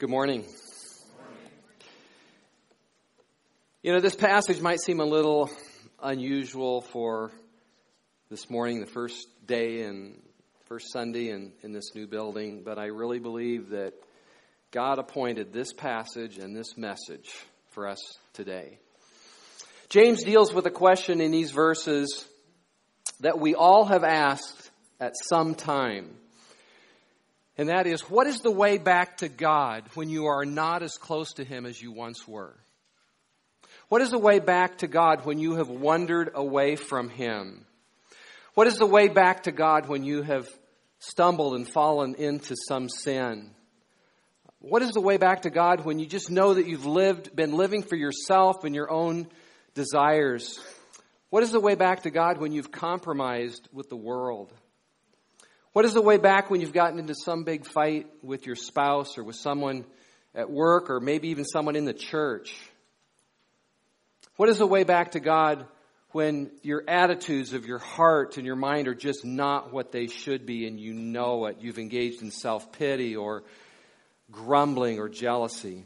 Good morning. You know, this passage might seem a little unusual for this morning, the first day and first Sunday in, in this new building, but I really believe that God appointed this passage and this message for us today. James deals with a question in these verses that we all have asked at some time. And that is, what is the way back to God when you are not as close to Him as you once were? What is the way back to God when you have wandered away from Him? What is the way back to God when you have stumbled and fallen into some sin? What is the way back to God when you just know that you've lived, been living for yourself and your own desires? What is the way back to God when you've compromised with the world? What is the way back when you've gotten into some big fight with your spouse or with someone at work or maybe even someone in the church? What is the way back to God when your attitudes of your heart and your mind are just not what they should be and you know it? You've engaged in self pity or grumbling or jealousy.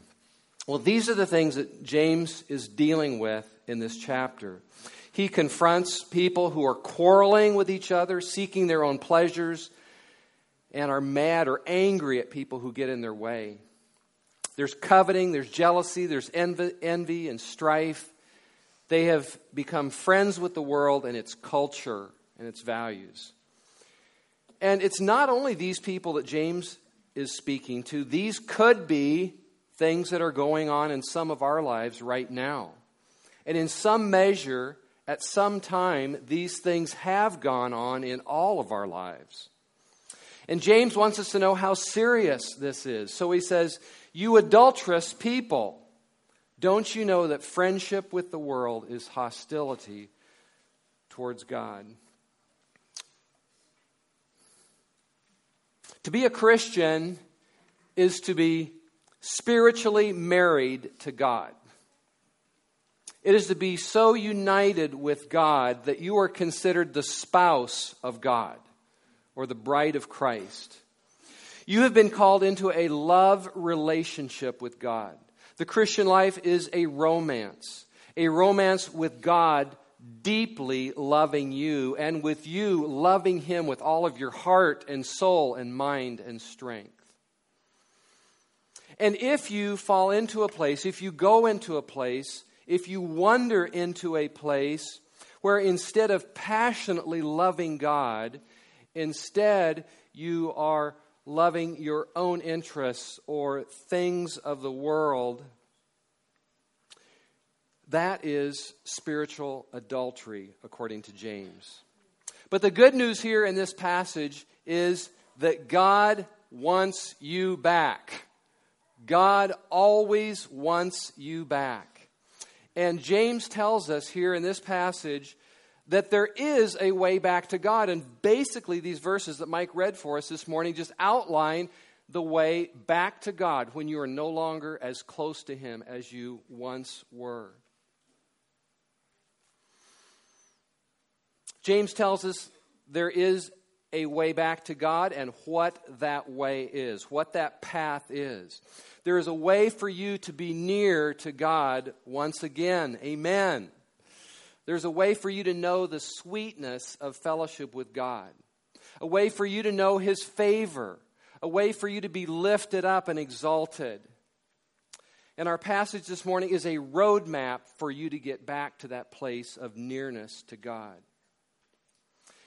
Well, these are the things that James is dealing with in this chapter. He confronts people who are quarreling with each other, seeking their own pleasures, and are mad or angry at people who get in their way. There's coveting, there's jealousy, there's envy, and strife. They have become friends with the world and its culture and its values. And it's not only these people that James is speaking to, these could be things that are going on in some of our lives right now. And in some measure, at some time, these things have gone on in all of our lives. And James wants us to know how serious this is. So he says, You adulterous people, don't you know that friendship with the world is hostility towards God? To be a Christian is to be spiritually married to God. It is to be so united with God that you are considered the spouse of God or the bride of Christ. You have been called into a love relationship with God. The Christian life is a romance, a romance with God deeply loving you, and with you loving Him with all of your heart and soul and mind and strength. And if you fall into a place, if you go into a place if you wander into a place where instead of passionately loving God, instead you are loving your own interests or things of the world, that is spiritual adultery, according to James. But the good news here in this passage is that God wants you back. God always wants you back. And James tells us here in this passage that there is a way back to God. And basically, these verses that Mike read for us this morning just outline the way back to God when you are no longer as close to Him as you once were. James tells us there is a way back to God and what that way is, what that path is. There is a way for you to be near to God once again. Amen. There's a way for you to know the sweetness of fellowship with God, a way for you to know His favor, a way for you to be lifted up and exalted. And our passage this morning is a roadmap for you to get back to that place of nearness to God.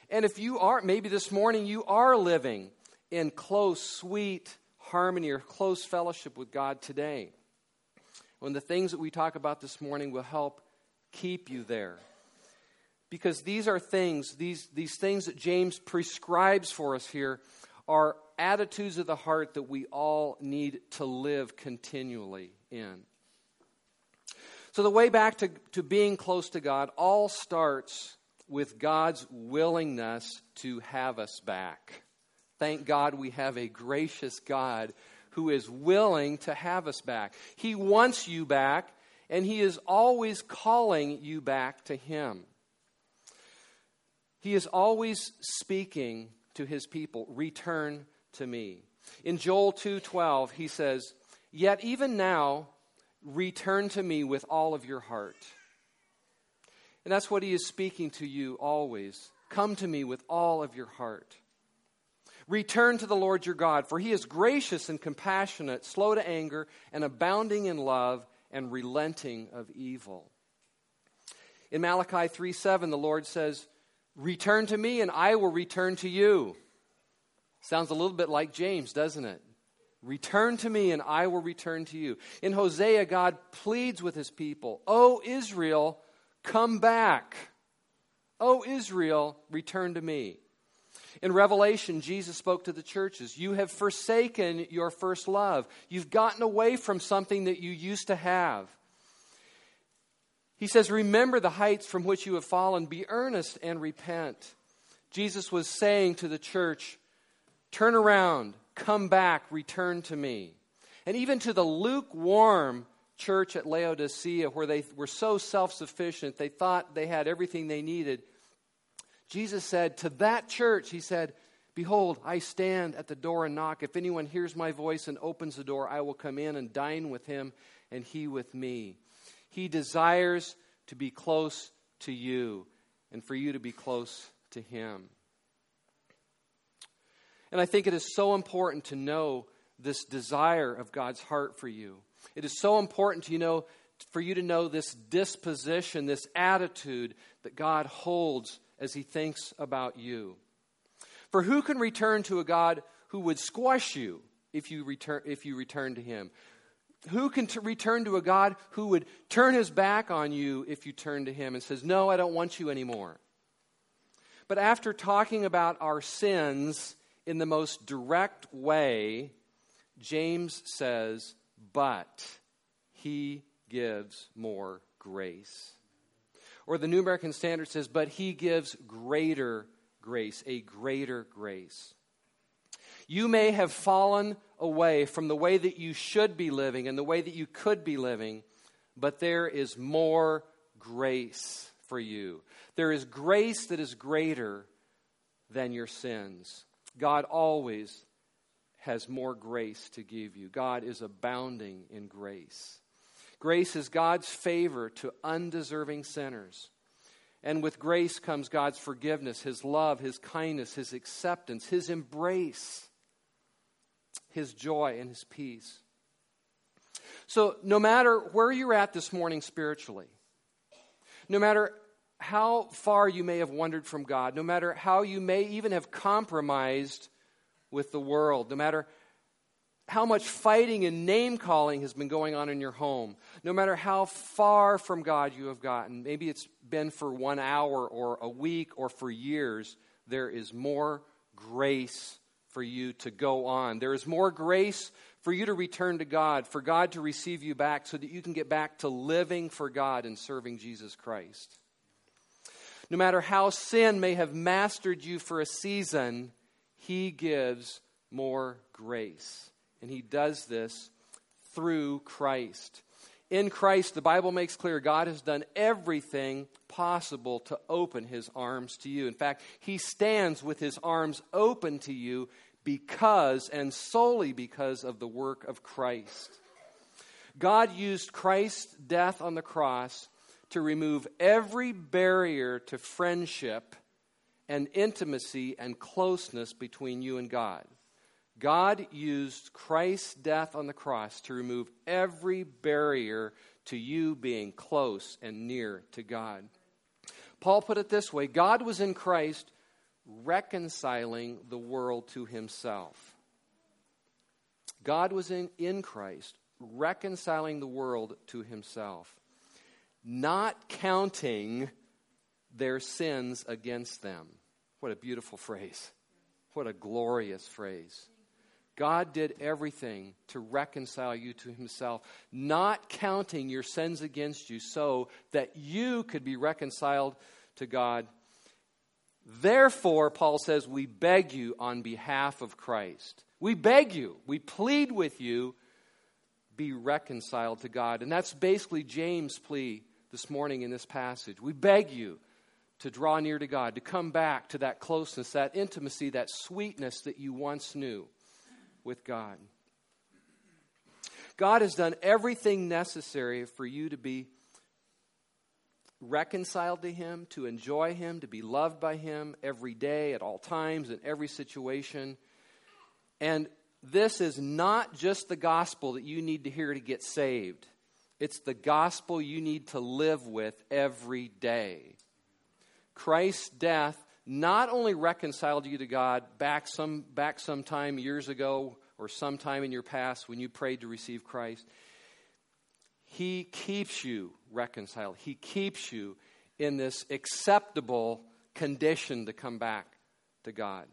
And if you are, maybe this morning you are living in close, sweet, harmony or close fellowship with God today. When the things that we talk about this morning will help keep you there. Because these are things, these, these things that James prescribes for us here are attitudes of the heart that we all need to live continually in. So, the way back to, to being close to God all starts with God's willingness to have us back. Thank God we have a gracious God who is willing to have us back. He wants you back, and He is always calling you back to Him. He is always speaking to His people, return to me. In Joel 2:12, he says, Yet even now, return to me with all of your heart. And that's what he is speaking to you always. Come to me with all of your heart. Return to the Lord your God, for he is gracious and compassionate, slow to anger, and abounding in love, and relenting of evil. In Malachi 3 7, the Lord says, Return to me, and I will return to you. Sounds a little bit like James, doesn't it? Return to me, and I will return to you. In Hosea, God pleads with his people, O Israel, come back. O Israel, return to me. In Revelation, Jesus spoke to the churches You have forsaken your first love. You've gotten away from something that you used to have. He says, Remember the heights from which you have fallen. Be earnest and repent. Jesus was saying to the church, Turn around, come back, return to me. And even to the lukewarm church at Laodicea, where they were so self sufficient, they thought they had everything they needed. Jesus said to that church, He said, Behold, I stand at the door and knock. If anyone hears my voice and opens the door, I will come in and dine with him and he with me. He desires to be close to you and for you to be close to Him. And I think it is so important to know this desire of God's heart for you. It is so important you know for you to know this disposition, this attitude that God holds as he thinks about you. For who can return to a God who would squash you if you return if you return to him? who can t- return to a God who would turn his back on you if you turn to him and says, No, I don't want you anymore? But after talking about our sins in the most direct way, James says, But he gives more grace. Or the New American Standard says, But he gives greater grace, a greater grace. You may have fallen away from the way that you should be living and the way that you could be living, but there is more grace for you. There is grace that is greater than your sins. God always has more grace to give you. God is abounding in grace. Grace is God's favor to undeserving sinners. And with grace comes God's forgiveness, His love, His kindness, His acceptance, His embrace his joy and his peace. So, no matter where you're at this morning spiritually, no matter how far you may have wandered from God, no matter how you may even have compromised with the world, no matter how much fighting and name calling has been going on in your home, no matter how far from God you have gotten, maybe it's been for one hour or a week or for years, there is more grace for you to go on. There is more grace for you to return to God, for God to receive you back so that you can get back to living for God and serving Jesus Christ. No matter how sin may have mastered you for a season, He gives more grace. And He does this through Christ. In Christ, the Bible makes clear God has done everything possible to open his arms to you. In fact, he stands with his arms open to you because and solely because of the work of Christ. God used Christ's death on the cross to remove every barrier to friendship and intimacy and closeness between you and God. God used Christ's death on the cross to remove every barrier to you being close and near to God. Paul put it this way God was in Christ reconciling the world to himself. God was in, in Christ, reconciling the world to himself, not counting their sins against them. What a beautiful phrase. What a glorious phrase. God did everything to reconcile you to himself, not counting your sins against you so that you could be reconciled to God Therefore, Paul says, we beg you on behalf of Christ. We beg you, we plead with you, be reconciled to God. And that's basically James' plea this morning in this passage. We beg you to draw near to God, to come back to that closeness, that intimacy, that sweetness that you once knew with God. God has done everything necessary for you to be reconciled to Him, to enjoy Him, to be loved by Him every day, at all times, in every situation. And this is not just the gospel that you need to hear to get saved, it's the gospel you need to live with every day. Christ's death not only reconciled you to God back some back some time years ago or sometime in your past when you prayed to receive Christ, he keeps you reconciled. He keeps you in this acceptable condition to come back to God.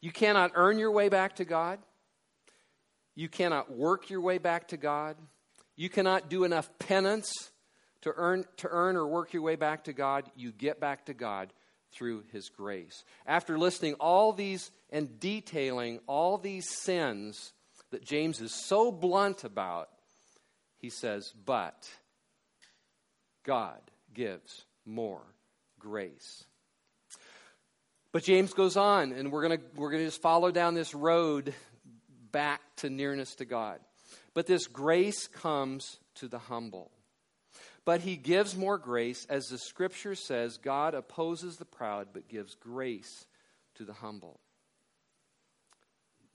You cannot earn your way back to God. You cannot work your way back to God. You cannot do enough penance to earn, to earn or work your way back to God. You get back to God through His grace. After listing all these and detailing all these sins that James is so blunt about, he says, But God gives more grace. But James goes on, and we're going we're going to just follow down this road back to nearness to God. But this grace comes to the humble. But he gives more grace. As the scripture says, God opposes the proud, but gives grace to the humble.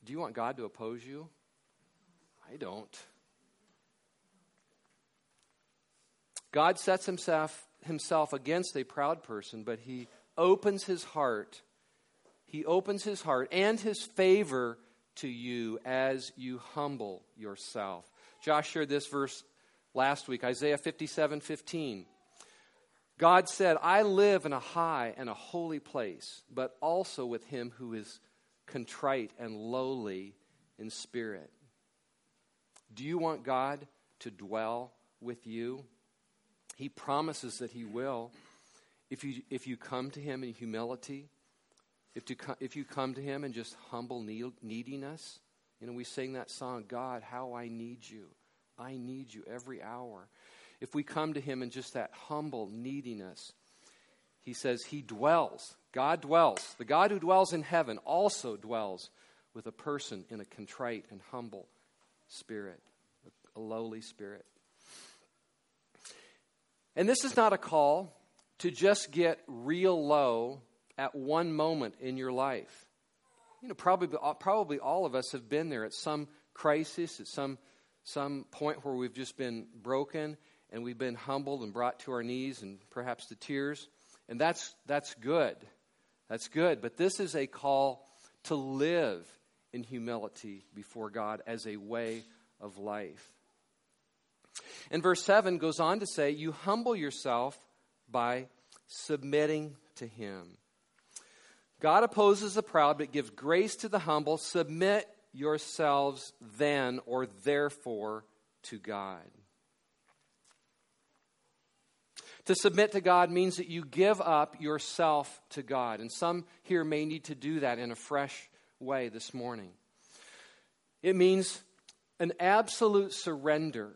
Do you want God to oppose you? I don't. God sets himself, himself against a proud person, but he opens his heart. He opens his heart and his favor to you as you humble yourself. Josh shared this verse last week, Isaiah 57 15. God said, I live in a high and a holy place, but also with him who is contrite and lowly in spirit. Do you want God to dwell with you? He promises that He will. If you, if you come to Him in humility, if, to, if you come to Him in just humble neediness, you know, we sing that song, God, how I need you. I need you every hour. If we come to Him in just that humble neediness, He says He dwells. God dwells. The God who dwells in heaven also dwells with a person in a contrite and humble spirit, a lowly spirit. And this is not a call to just get real low at one moment in your life. You know, probably, probably all of us have been there at some crisis, at some, some point where we've just been broken and we've been humbled and brought to our knees and perhaps to tears. And that's, that's good. That's good. But this is a call to live in humility before God as a way of life. And verse 7 goes on to say, You humble yourself by submitting to Him. God opposes the proud, but gives grace to the humble. Submit yourselves then or therefore to God. To submit to God means that you give up yourself to God. And some here may need to do that in a fresh way this morning. It means an absolute surrender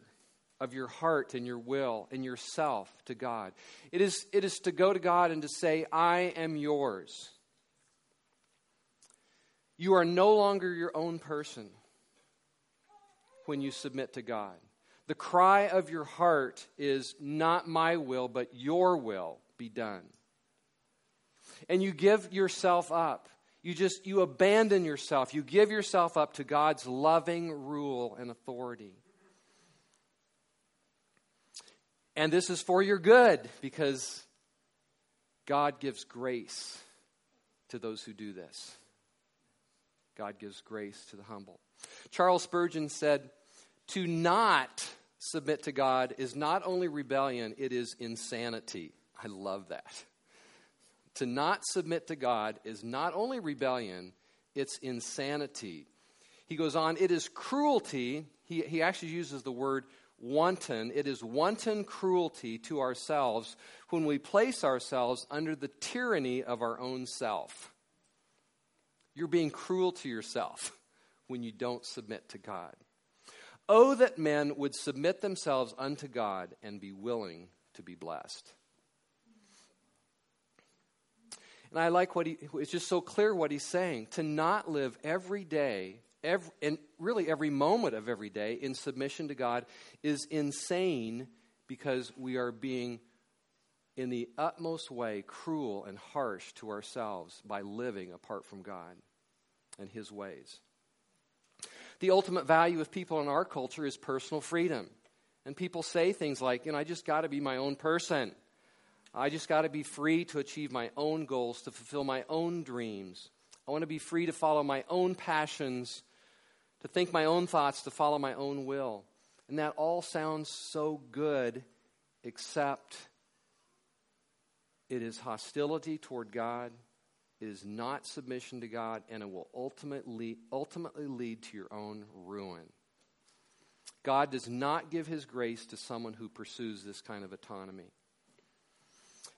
of your heart and your will and yourself to God. It is, it is to go to God and to say, I am yours. You are no longer your own person when you submit to God. The cry of your heart is, Not my will, but your will be done. And you give yourself up. You just you abandon yourself. You give yourself up to God's loving rule and authority. And this is for your good because God gives grace to those who do this. God gives grace to the humble. Charles Spurgeon said, To not submit to God is not only rebellion, it is insanity. I love that. To not submit to God is not only rebellion, it's insanity. He goes on, it is cruelty. He, he actually uses the word wanton. It is wanton cruelty to ourselves when we place ourselves under the tyranny of our own self. You're being cruel to yourself when you don't submit to God. Oh, that men would submit themselves unto God and be willing to be blessed. And I like what he, it's just so clear what he's saying to not live every day every, and really every moment of every day in submission to God is insane because we are being, in the utmost way, cruel and harsh to ourselves by living apart from God and His ways. The ultimate value of people in our culture is personal freedom. And people say things like, you know, I just got to be my own person. I just got to be free to achieve my own goals, to fulfill my own dreams. I want to be free to follow my own passions, to think my own thoughts, to follow my own will. And that all sounds so good, except it is hostility toward God, is not submission to God, and it will ultimately, ultimately lead to your own ruin. God does not give his grace to someone who pursues this kind of autonomy.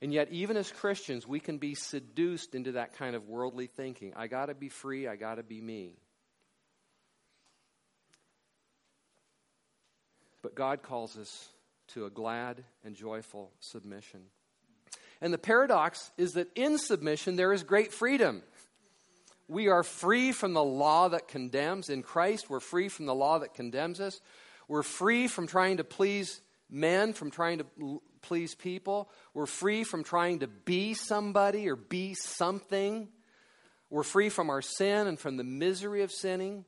And yet, even as Christians, we can be seduced into that kind of worldly thinking. I got to be free, I got to be me. But God calls us to a glad and joyful submission. And the paradox is that in submission, there is great freedom. We are free from the law that condemns. In Christ, we're free from the law that condemns us. We're free from trying to please men, from trying to please people. We're free from trying to be somebody or be something. We're free from our sin and from the misery of sinning.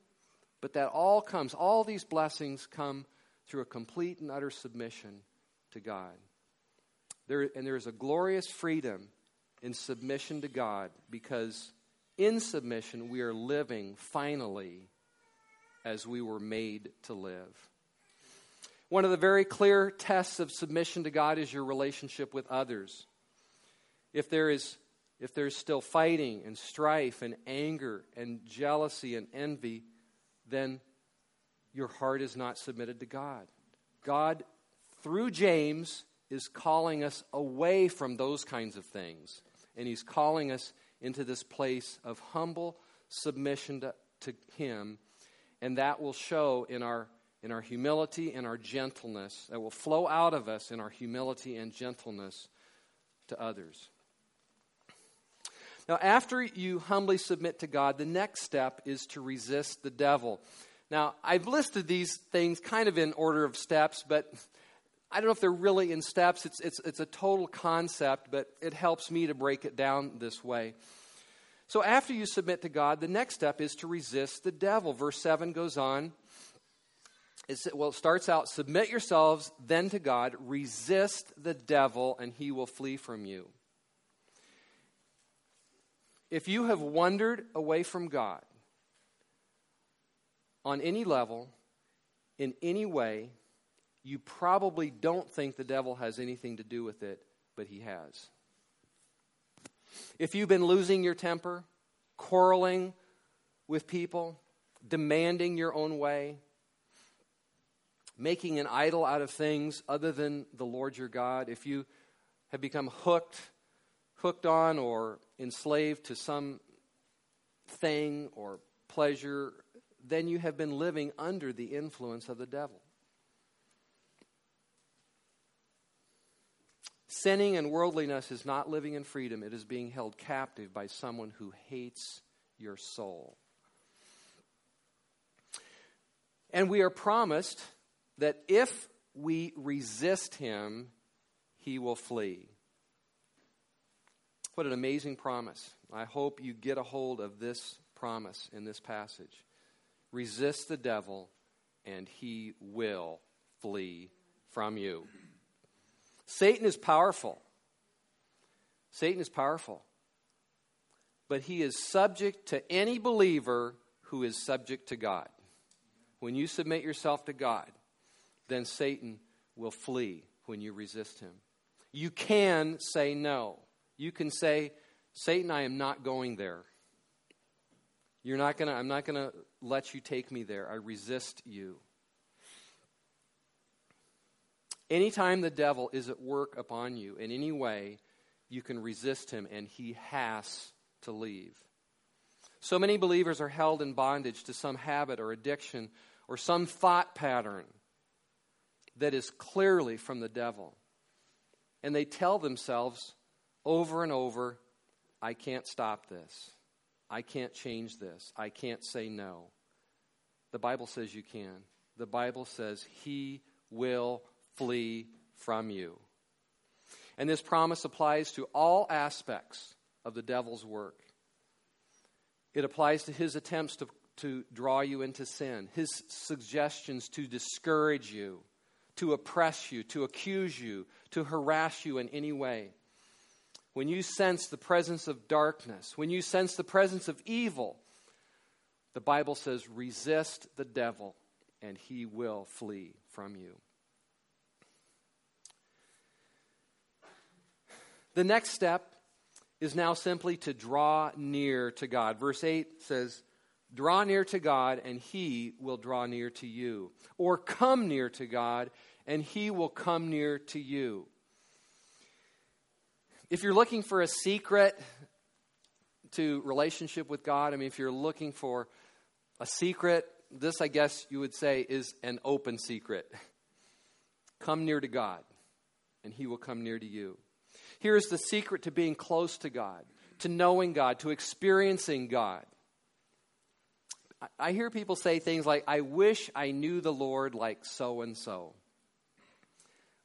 But that all comes, all these blessings come through a complete and utter submission to God. There, and there is a glorious freedom in submission to God because in submission we are living finally as we were made to live. One of the very clear tests of submission to God is your relationship with others. If there is if there's still fighting and strife and anger and jealousy and envy, then your heart is not submitted to God. God, through James, is calling us away from those kinds of things. And he's calling us into this place of humble submission to, to him. And that will show in our in our humility and our gentleness, that will flow out of us in our humility and gentleness to others. Now, after you humbly submit to God, the next step is to resist the devil. Now, I've listed these things kind of in order of steps, but I don't know if they're really in steps. It's, it's, it's a total concept, but it helps me to break it down this way. So, after you submit to God, the next step is to resist the devil. Verse 7 goes on it's, well, it starts out submit yourselves then to God, resist the devil, and he will flee from you. If you have wandered away from God on any level, in any way, you probably don't think the devil has anything to do with it, but he has. If you've been losing your temper, quarreling with people, demanding your own way, making an idol out of things other than the Lord your God, if you have become hooked, hooked on or enslaved to some thing or pleasure, then you have been living under the influence of the devil. Sinning and worldliness is not living in freedom, it is being held captive by someone who hates your soul. And we are promised that if we resist him, he will flee. What an amazing promise. I hope you get a hold of this promise in this passage. Resist the devil, and he will flee from you. Satan is powerful. Satan is powerful. But he is subject to any believer who is subject to God. When you submit yourself to God, then Satan will flee when you resist him. You can say no. You can say, Satan, I am not going there. You're not gonna, I'm not going to let you take me there. I resist you. Anytime the devil is at work upon you in any way, you can resist him and he has to leave. So many believers are held in bondage to some habit or addiction or some thought pattern that is clearly from the devil. And they tell themselves over and over, I can't stop this. I can't change this. I can't say no. The Bible says you can. The Bible says he will flee from you. And this promise applies to all aspects of the devil's work. It applies to his attempts to, to draw you into sin, his suggestions to discourage you, to oppress you, to accuse you, to harass you in any way. When you sense the presence of darkness, when you sense the presence of evil, the Bible says, resist the devil and he will flee from you. The next step is now simply to draw near to God. Verse 8 says, Draw near to God, and he will draw near to you. Or come near to God, and he will come near to you. If you're looking for a secret to relationship with God, I mean, if you're looking for a secret, this, I guess you would say, is an open secret. Come near to God, and he will come near to you. Here's the secret to being close to God, to knowing God, to experiencing God. I hear people say things like, I wish I knew the Lord like so and so.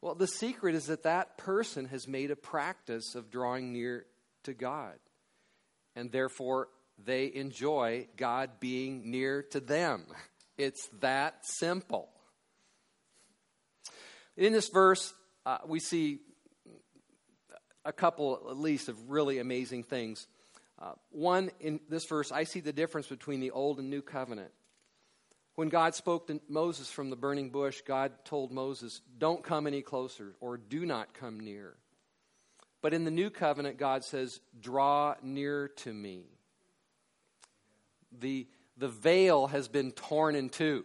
Well, the secret is that that person has made a practice of drawing near to God. And therefore, they enjoy God being near to them. It's that simple. In this verse, uh, we see a couple, at least, of really amazing things. Uh, one, in this verse, I see the difference between the Old and New Covenant. When God spoke to Moses from the burning bush, God told Moses, Don't come any closer, or do not come near. But in the New Covenant, God says, Draw near to me. The, the veil has been torn in two.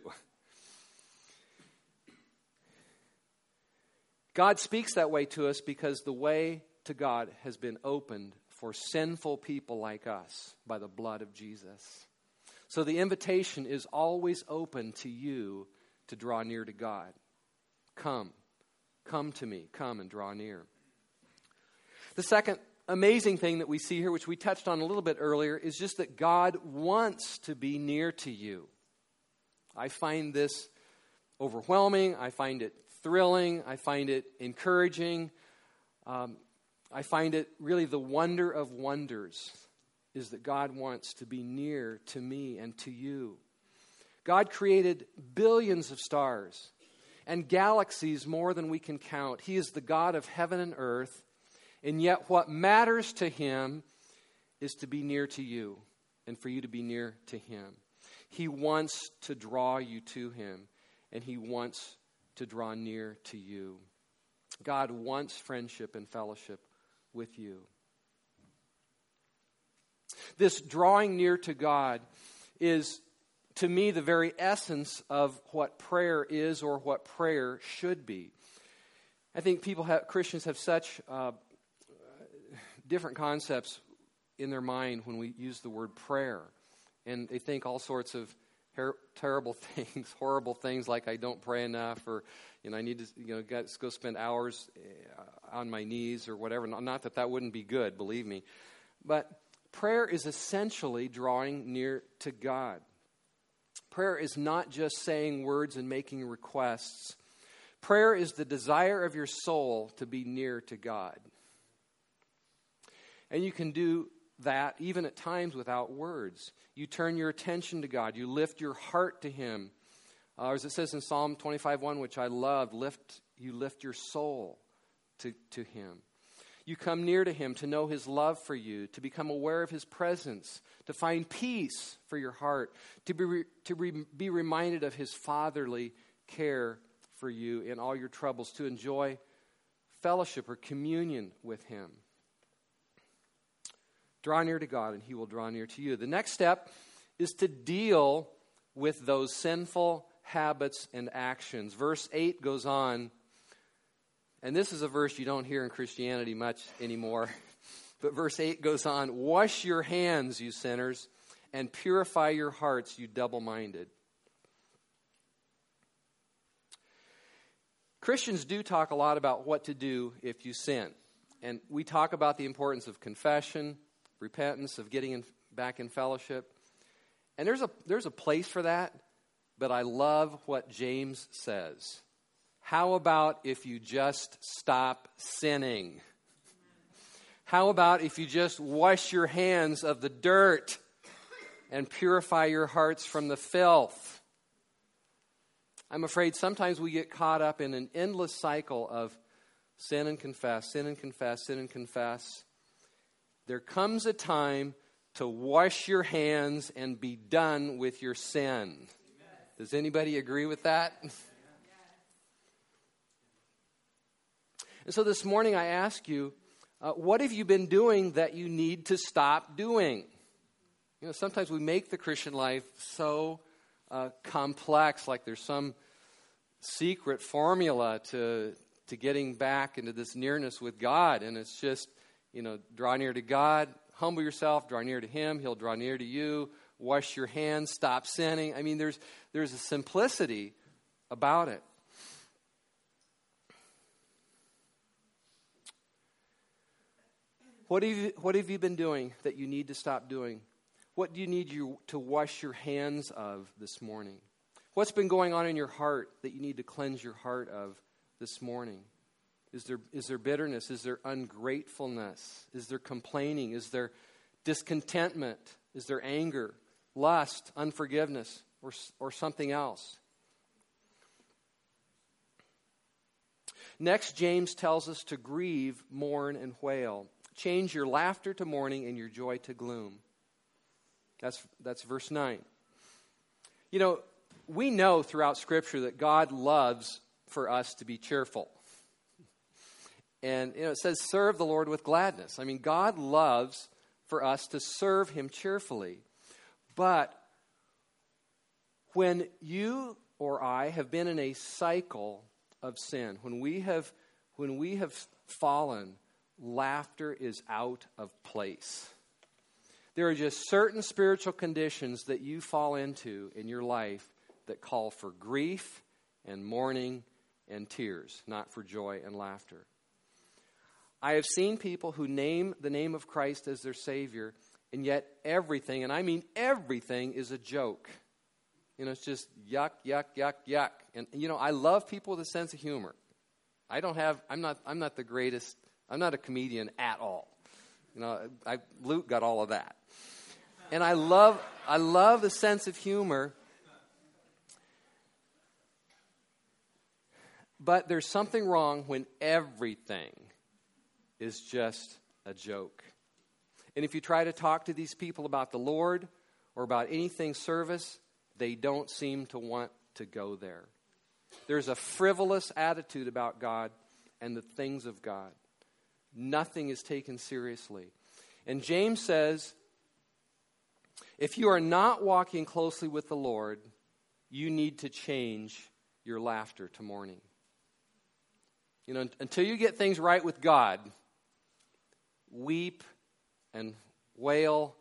God speaks that way to us because the way to God has been opened for sinful people like us by the blood of Jesus. So the invitation is always open to you to draw near to God. Come, come to me, come and draw near. The second amazing thing that we see here, which we touched on a little bit earlier, is just that God wants to be near to you. I find this overwhelming. I find it thrilling. I find it encouraging. Um, I find it really the wonder of wonders is that God wants to be near to me and to you. God created billions of stars and galaxies more than we can count. He is the God of heaven and earth, and yet what matters to Him is to be near to you and for you to be near to Him. He wants to draw you to Him, and He wants to draw near to you. God wants friendship and fellowship with you. This drawing near to God is, to me, the very essence of what prayer is or what prayer should be. I think people have, Christians have such uh, different concepts in their mind when we use the word prayer. And they think all sorts of her- terrible things, horrible things like I don't pray enough or you know, I need to you know, go spend hours uh, on my knees or whatever. Not that that wouldn't be good, believe me. But prayer is essentially drawing near to God. Prayer is not just saying words and making requests. Prayer is the desire of your soul to be near to God. And you can do that even at times without words. You turn your attention to God, you lift your heart to Him uh, as it says in Psalm 25:1, which I love, lift you lift your soul to, to him. You come near to him to know his love for you, to become aware of his presence, to find peace for your heart, to be, re, to re, be reminded of his fatherly care for you in all your troubles, to enjoy fellowship or communion with him. Draw near to God, and he will draw near to you. The next step is to deal with those sinful habits, and actions. Verse 8 goes on, and this is a verse you don't hear in Christianity much anymore. But verse 8 goes on Wash your hands, you sinners, and purify your hearts, you double minded. Christians do talk a lot about what to do if you sin. And we talk about the importance of confession, repentance, of getting in, back in fellowship. And there's a, there's a place for that. but I love what James says. How about if you just stop sinning? How about if you just wash your hands of the dirt and purify your hearts from the filth? I'm afraid sometimes we get caught up in an endless cycle of sin and confess, sin and confess, sin and confess. There comes a time to wash your hands and be done with your sin. Does anybody agree with that? And so this morning I ask you, uh, what have you been doing that you need to stop doing? You know, sometimes we make the Christian life so uh, complex, like there's some secret formula to, to getting back into this nearness with God. And it's just, you know, draw near to God, humble yourself, draw near to Him, He'll draw near to you, wash your hands, stop sinning. I mean, there's, there's a simplicity about it. What have, you, what have you been doing that you need to stop doing? What do you need you to wash your hands of this morning? What's been going on in your heart that you need to cleanse your heart of this morning? Is there, is there bitterness? Is there ungratefulness? Is there complaining? Is there discontentment? Is there anger, lust, unforgiveness, or, or something else? Next, James tells us to grieve, mourn, and wail. Change your laughter to mourning and your joy to gloom. That's, that's verse 9. You know, we know throughout Scripture that God loves for us to be cheerful. And you know, it says, serve the Lord with gladness. I mean, God loves for us to serve Him cheerfully. But when you or I have been in a cycle of sin, when we have, when we have fallen, laughter is out of place. There are just certain spiritual conditions that you fall into in your life that call for grief and mourning and tears, not for joy and laughter. I have seen people who name the name of Christ as their Savior, and yet everything, and I mean everything, is a joke. You know, it's just yuck, yuck, yuck, yuck. And you know, I love people with a sense of humor. I don't have. I'm not. I'm not the greatest. I'm not a comedian at all. You know, I, Luke got all of that. And I love. I love the sense of humor. But there's something wrong when everything is just a joke. And if you try to talk to these people about the Lord or about anything service, they don't seem to want to go there. There's a frivolous attitude about God and the things of God. Nothing is taken seriously. And James says if you are not walking closely with the Lord, you need to change your laughter to mourning. You know, until you get things right with God, weep and wail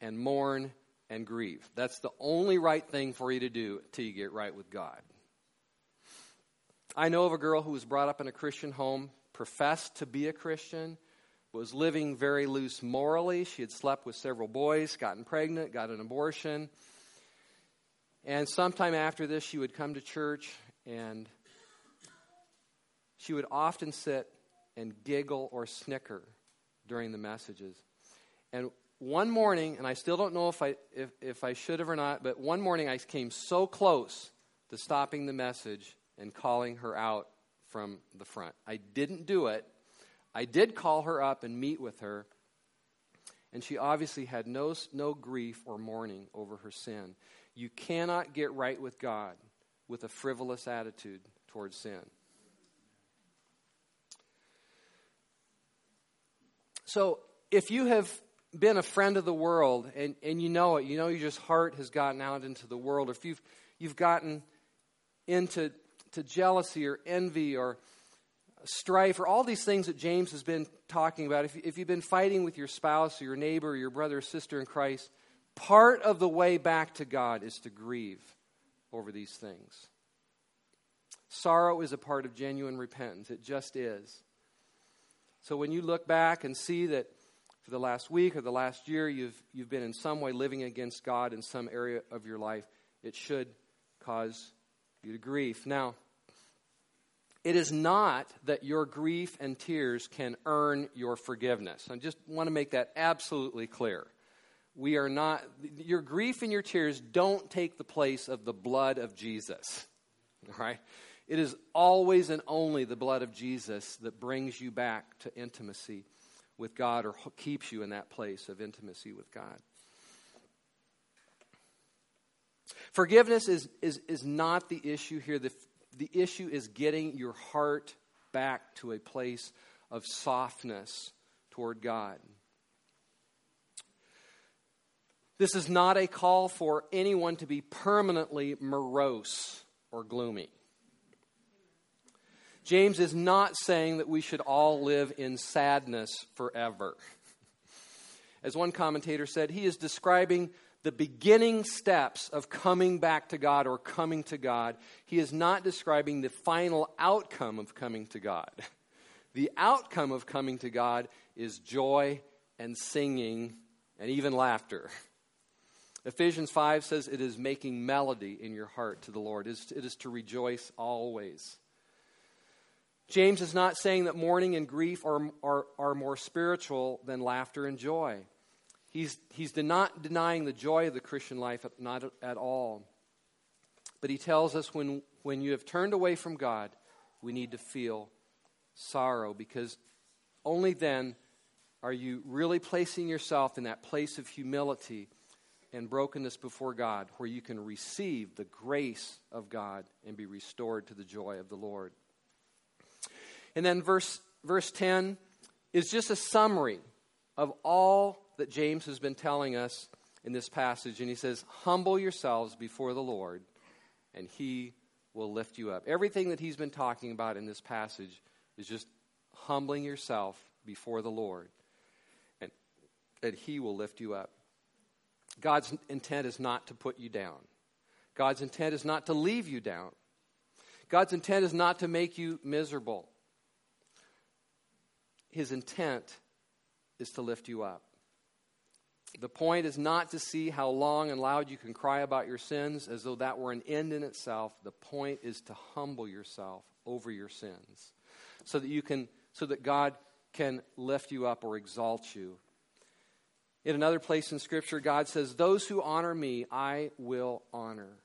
and mourn and grieve. That's the only right thing for you to do until you get right with God. I know of a girl who was brought up in a Christian home, professed to be a Christian, was living very loose morally. She had slept with several boys, gotten pregnant, got an abortion. And sometime after this, she would come to church and she would often sit and giggle or snicker during the messages. And one morning, and I still don't know if I, if, if I should have or not, but one morning I came so close to stopping the message and calling her out from the front. I didn't do it. I did call her up and meet with her, and she obviously had no, no grief or mourning over her sin. You cannot get right with God with a frivolous attitude towards sin. So if you have been a friend of the world and, and you know it, you know your just heart has gotten out into the world, or if you've, you've gotten into to jealousy or envy or strife or all these things that James has been talking about, if, if you've been fighting with your spouse or your neighbor or your brother or sister in Christ, part of the way back to God is to grieve over these things. Sorrow is a part of genuine repentance, it just is. So when you look back and see that for the last week or the last year you've, you've been in some way living against God in some area of your life, it should cause you to grief. Now, it is not that your grief and tears can earn your forgiveness. I just want to make that absolutely clear. We are not, your grief and your tears don't take the place of the blood of Jesus. All right? It is always and only the blood of Jesus that brings you back to intimacy with God or keeps you in that place of intimacy with God. Forgiveness is, is, is not the issue here. The, the issue is getting your heart back to a place of softness toward God. This is not a call for anyone to be permanently morose or gloomy. James is not saying that we should all live in sadness forever. As one commentator said, he is describing the beginning steps of coming back to God or coming to God. He is not describing the final outcome of coming to God. The outcome of coming to God is joy and singing and even laughter. Ephesians 5 says it is making melody in your heart to the Lord. It is, to rejoice always. James is not saying that mourning and grief are, are, are more spiritual than laughter and joy. He's, he's not denying the joy of the Christian life, not at all. But he tells us when, when you have turned away from God, we need to feel sorrow because only then are you really placing yourself in that place of humility and brokenness before God where you can receive the grace of God and be restored to the joy of the Lord. And then verse, verse 10 is just a summary of all that James has been telling us in this passage. And he says, Humble yourselves before the Lord, and he will lift you up. Everything that he's been talking about in this passage is just humbling yourself before the Lord, and, and he will lift you up. God's intent is not to put you down. God's intent is not to leave you down. God's intent is not to make you miserable. His intent is to lift you up. The point is not to see how long and loud you can cry about your sins as though that were an end in itself. The point is to humble yourself over your sins so that you can so that God can lift you up or exalt you in another place in Scripture, God says, Those who honor me, I will honor.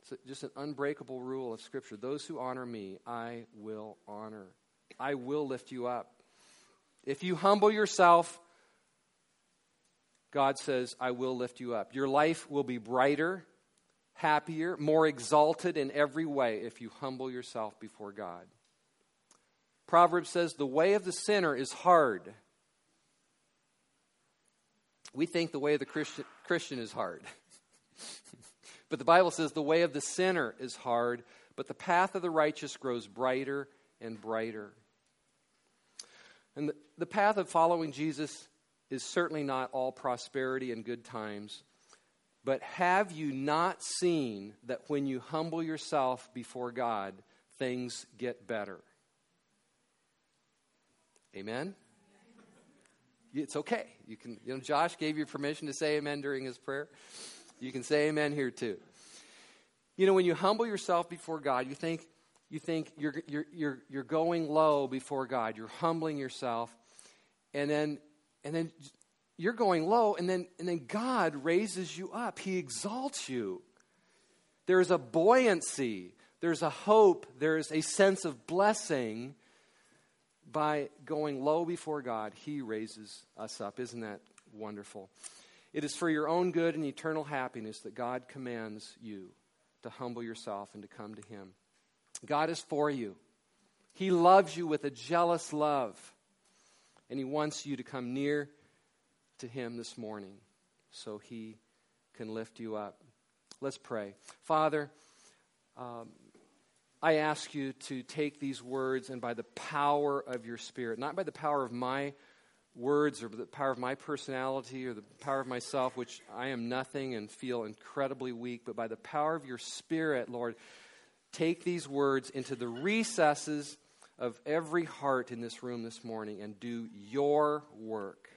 It's just an unbreakable rule of Scripture. Those who honor me, I will honor. I will lift you up. If you humble yourself, God says, I will lift you up. Your life will be brighter, happier, more exalted in every way if you humble yourself before God. Proverbs says, The way of the sinner is hard we think the way of the Christian, Christian is hard. but the Bible says the way of the sinner is hard, but the path of the righteous grows brighter and brighter. And the, the path of following Jesus is certainly not all prosperity and good times. But have you not seen that when you humble yourself before God, things get better? Amen? It's okay. You can, you know, Josh gave you permission to say amen during his prayer. You can say amen here too. You know, when you humble yourself before God, you think, you think you're, you're, you're, you're going low before God. You're humbling yourself. And then, and then you're going low, and then, and then God raises you up. He exalts you. There's a buoyancy, there's a hope, there's a sense of blessing by going low before God, He raises us up. Isn't that wonderful? It is for your own good and eternal happiness that God commands you to humble yourself and to come to Him. God is for you. He loves you with a jealous love, and He wants you to come near to Him this morning so He can lift you up. Let's pray. Father, um, I ask you to take these words and by the power of your Spirit, not by the power of my words or the power of my personality or the power of myself, which I am nothing and feel incredibly weak, but by the power of your Spirit, Lord, take these words into the recesses of every heart in this room this morning and do your work.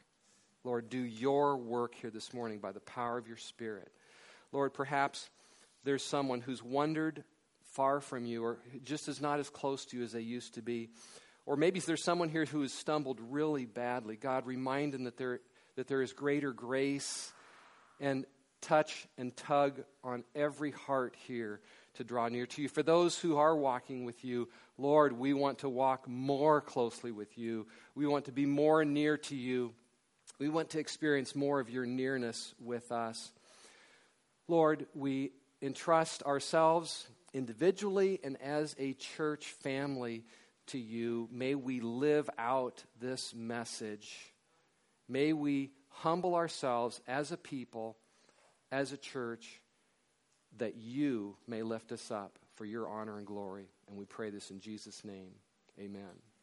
Lord, do your work here this morning by the power of your Spirit. Lord, perhaps there's someone who's wandered far from you or just is not as close to you as they used to be. Or maybe there's someone here who has stumbled really badly. God, remind them that there, that there is greater grace and touch and tug on every heart here to draw near to you. For those who are walking with you, Lord, we want to walk more closely with you. We want to be more near to you. We want to experience more of your nearness with us. Lord, we entrust ourselves individually and as a church family to you. May we live out this message. May we humble ourselves as a people, as a church, that you may lift us up for your honor and glory. And we pray this in Jesus' name. Amen.